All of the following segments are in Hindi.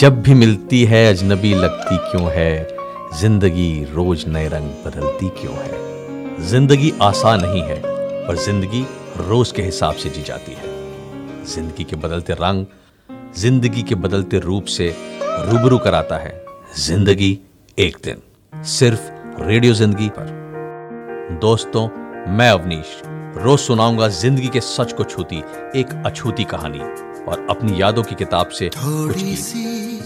जब भी मिलती है, अजनबी लगती क्यों है? ज़िंदगी रोज नए रंग बदलती क्यों है? ज़िंदगी आसान नहीं है, पर ज़िंदगी रोज के हिसाब से जी जाती है। ज़िंदगी के बदलते रंग, ज़िंदगी के बदलते रूप से रूबरू कराता है। ज़िंदगी एक दिन, सिर्फ़ रेडियो ज़िंदगी पर। दोस्तों, मैं अवनीश, रोज सुनाऊँगा ज़िंदगी के सच को छूती एक अछूती कहानी। और अपनी यादों की किताब से कुछ की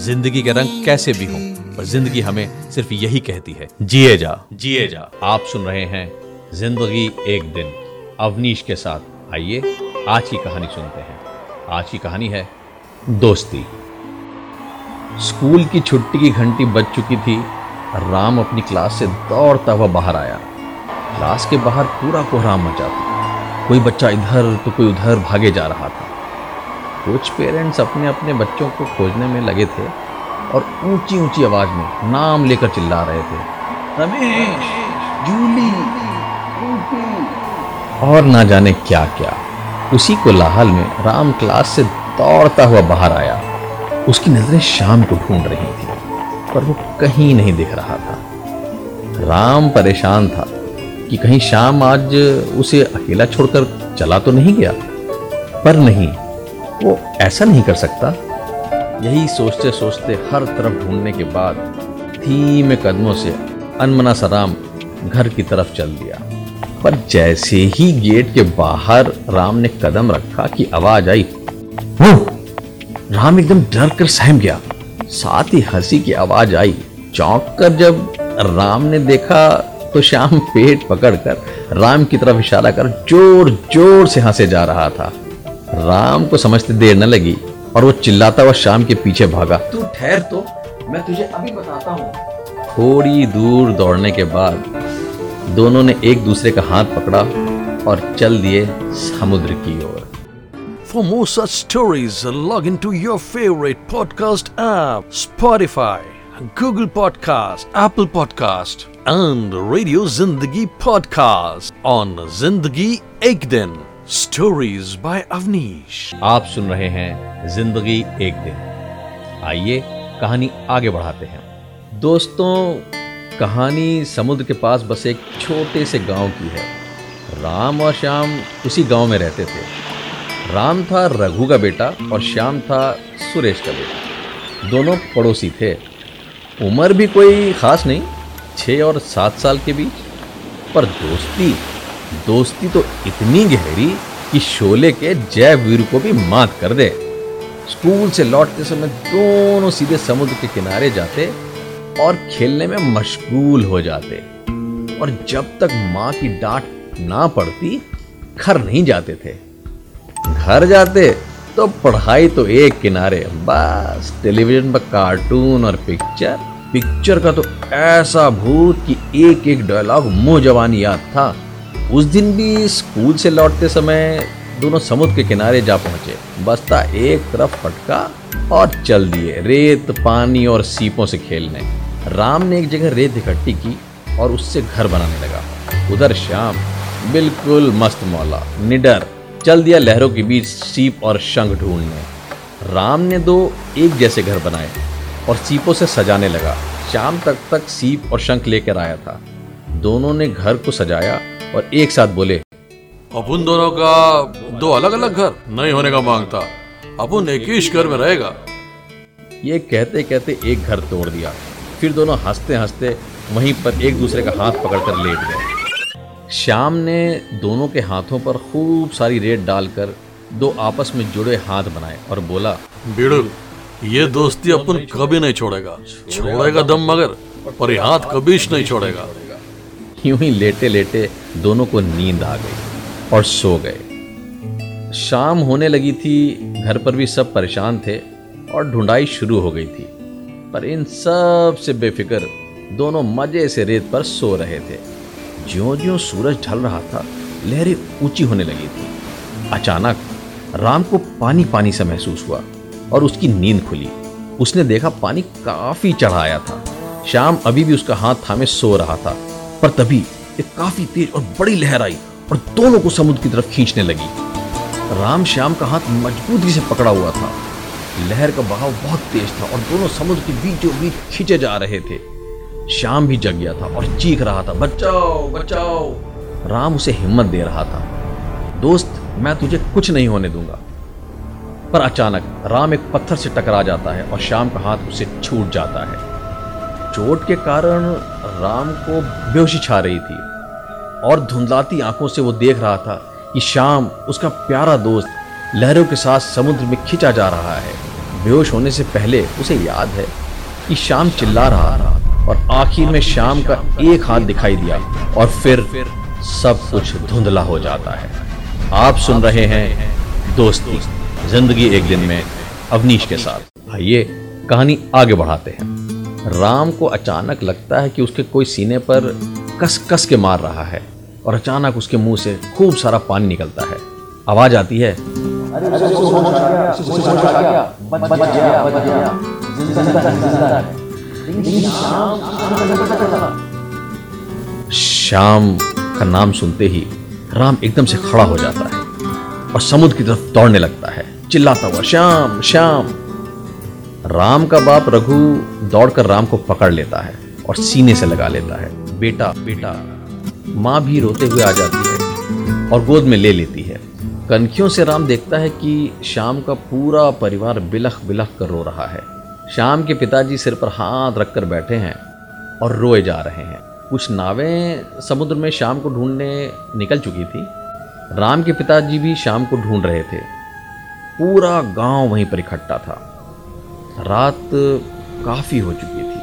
ज़िंदगी के रंग कैसे भी हों पर ज़िंदगी हमें सिर्फ़ यही कहती है। जिए जा जिए जा। आप सुन रहे हैं ज़िंदगी एक दिन। अवनीश के साथ आइए आज की कहानी सुनते हैं। आज की कहानी है दोस्ती। स्कूल की छुट्टी की घंटी बज चुकी थी। राम अपनी क्लास से दौड़ता हुआ बाहर आया। क्लास के बाहर पूरा कोहराम मचा था। कोई बच्चा इधर तो कोई उधर भागे जा रहा था। कुछ पेरेंट्स अपने अपने बच्चों को खोजने में लगे थे और ऊँची ऊँची आवाज़ में नाम लेकर चिल्ला रहे थे। रमेश, जूली और ना जाने क्या क्या उसी को लाहल में राम क्लास से दौड़ता हुआ बाहर आया। उसकी नज़रें शाम को ढूंढ रही थी, पर वो कहीं नहीं दिख रहा था। राम परेशान था कि कहीं शाम आज उसे अकेला छोड़कर चला तो नहीं गया। पर नहीं वो ऐसा नहीं कर सकता। यही सोचते सोचते हर तरफ़ ढूँढने के बाद धीमे कदमों से अनमना सराम घर की तरफ़ चल दिया। पर जैसे ही गेट के बाहर राम ने कदम रखा कि आवाज़ आई वो राम एकदम डर कर सहम गया। साथ ही हँसी की आवाज़ आई। चौंक कर जब राम ने देखा तो श्याम पेट पकड़कर राम की तरफ़ इशारा कर ज़ोर ज़ोर से हंसे जा रहा था। राम को समझते देर न लगी और वो चिल्लाता हुआ शाम के पीछे भागा तू ठहर तो मैं तुझे अभी बताता हूँ थोड़ी दूर दौड़ने के बाद दोनों ने एक दूसरे का हाथ पकड़ा और चल दिए समुद्र की ओर For more such stories, log into your favorite podcast app Spotify, Google Podcast, Apple Podcast, and Radio Zindagi Podcast on Zindagi Ek Din. Stories by Avnish. आप सुन रहे हैं ज़िंदगी एक दिन। आइए कहानी आगे बढ़ाते हैं। दोस्तों, कहानी समुद्र के पास बस एक छोटे से गाँव की है। राम और श्याम उसी गाँव में रहते थे। राम था रघु का बेटा और श्याम था सुरेश का बेटा। दोनों पड़ोसी थे। उम्र भी कोई खास नहीं छः और सात साल के बीच। पर दोस्ती दोस्ती तो इतनी गहरी कि शोले के जय वीर को भी मात कर दे। स्कूल से लौटते समय दोनों सीधे समुद्र के किनारे जाते और खेलने में मशगूल हो जाते। और जब तक माँ की डांट ना पड़ती, घर नहीं जाते थे। घर जाते तो पढ़ाई तो एक किनारे, बस टेलीविज़न पर कार्टून और पिक्चर। पिक्चर का तो ऐसा भूत कि एक एक डायलॉग मुँह जवानी याद था। उस दिन भी स्कूल से लौटते समय दोनों समुद्र के किनारे जा पहुँचे। बस्ता एक तरफ़ फटका और चल दिए रेत, पानी और सीपों से खेलने। राम ने एक जगह रेत इकट्ठी की और उससे घर बनाने लगा। उधर श्याम बिल्कुल मस्त मौला, निडर, चल दिया लहरों के बीच सीप और शंख ढूँढने। राम ने दो एक जैसे घर बनाए और सीपों से सजाने लगा। शाम तक तक सीप और शंख लेकर आया था। दोनों ने घर को सजाया और एक साथ बोले अपन दोनों का दो अलग अलग घर नहीं होने का माँगता। अपन एक ही घर में रहेगा। ये कहते कहते एक घर तोड़ दिया। फिर दोनों हँसते हँसते वहीं पर एक दूसरे का हाथ पकड़कर लेट गए। श्याम ने दोनों के हाथों पर खूब सारी रेत डालकर दो आपस में जुड़े हाथ बनाए और बोला बिड़ुल ये दोस्ती अपन कभी नहीं छोड़ेगा। छोड़ेगा दम मगर पर हाथ कभी नहीं छोड़ेगा। यूँ ही लेटे लेटे दोनों को नींद आ गई और सो गए। शाम होने लगी थी, घर पर भी सब परेशान थे और ढूंढाई शुरू हो गई थी। पर इन सबसे बेफिक्र दोनों मज़े से रेत पर सो रहे थे। ज्यो ज्यो सूरज ढल रहा था, लहरें ऊँची होने लगी थी। अचानक राम को पानी पानी सा महसूस हुआ और उसकी नींद खुली। उसने देखा पानी काफ़ी चढ़ाया था। शाम अभी भी उसका हाथ थामे सो रहा था। पर तभी एक काफ़ी तेज और बड़ी लहर आई और दोनों को समुद्र की तरफ़ खींचने लगी। राम श्याम का हाथ मजबूती से पकड़ा हुआ था। लहर का बहाव बहुत तेज था और दोनों समुद्र के बीचों बीच खींचे जा रहे थे। शाम भी जग गया था और चीख रहा था, बचाओ बचाओ। राम उसे हिम्मत दे रहा था। दोस्त, मैं तुझे कुछ नहीं होने दूँगा। पर अचानक राम एक पत्थर से टकरा जाता है और शाम का हाथ उसे छूट जाता है। चोट के कारण राम को बेहोशी छा रही थी और धुंधलाती आँखों से वो देख रहा था कि शाम उसका प्यारा दोस्त, लहरों के साथ समुद्र में खिंचा जा रहा है। बेहोश होने से पहले उसे याद है कि शाम चिल्ला रहा था और आखिर में शाम का एक हाथ दिखाई दिया और फिर सब कुछ धुंधला हो जाता है। आप सुन रहे हैं दोस्ती, ज़िंदगी एक दिन में अवनीश के साथ। आइए, कहानी आगे बढ़ाते हैं। राम को अचानक लगता है कि उसके कोई सीने पर कस कस के मार रहा है और अचानक उसके मुँह से खूब सारा पानी निकलता है। आवाज़ आती है। श्याम का नाम सुनते ही राम एकदम से खड़ा हो जाता है और समुद्र की तरफ़ दौड़ने लगता है। चिल्लाता हुआ, श्याम श्याम। राम का बाप रघु दौड़कर राम को पकड़ लेता है और सीने से लगा लेता है। बेटा बेटा, माँ भी रोते हुए आ जाती है और गोद में ले लेती है। कनखियों से राम देखता है कि शाम का पूरा परिवार बिलख बिलख कर रो रहा है। शाम के पिताजी सिर पर हाथ रख कर बैठे हैं और रोए जा रहे हैं। कुछ नावें समुद्र में शाम को ढूँढने निकल चुकी थी। राम के पिताजी भी शाम को ढूंढ रहे थे। पूरा गाँव वहीं पर इकट्ठा था। रात काफ़ी हो चुकी थी।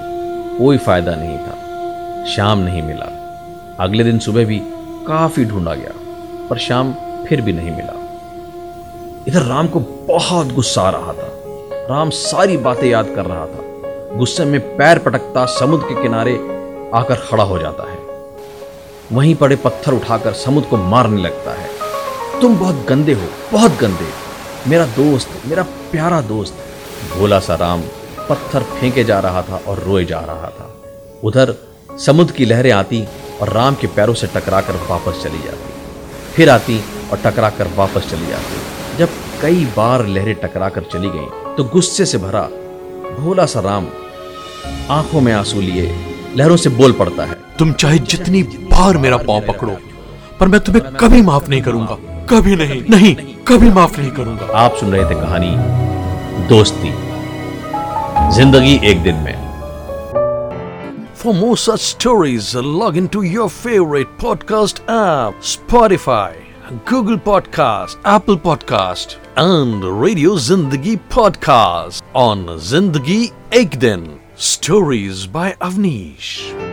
कोई फ़ायदा नहीं था। शाम नहीं मिला। अगले दिन सुबह भी काफ़ी ढूंढा गया, पर शाम फिर भी नहीं मिला। इधर राम को बहुत गुस्सा आ रहा था। राम सारी बातें याद कर रहा था। गुस्से में पैर पटकता समुद्र के किनारे आकर खड़ा हो जाता है। वहीं पड़े पत्थर उठाकर समुद्र को मारने लगता है। तुम बहुत गंदे हो, बहुत गंदे। मेरा दोस्त, मेरा प्यारा दोस्त भोला सा राम पत्थर फेंके जा रहा था और रोए जा रहा था। उधर समुद्र की लहरें आती और राम के पैरों से टकराकर वापस चली जाती। फिर आती और टकरा कर वापस चली जाती। जब कई बार लहरें टकरा कर चली गईं तो गुस्से से भरा भोला सा राम आँखों में आँसू लिए लहरों से बोल पड़ता है तुम चाहे जितनी बार मेरा पाँव पकड़ो पर मैं तुम्हें कभी माफ़ नहीं करूँगा। कभी नहीं नहीं कभी माफ़ नहीं करूँगा। आप सुन रहे थे कहानी दोस्ती ज़िंदगी एक दिन में For more such stories, log into your favorite podcast app, Spotify, Google Podcast, Apple Podcast, and Radio Zindagi Podcast on Zindagi Ek Din. Stories by Avnish.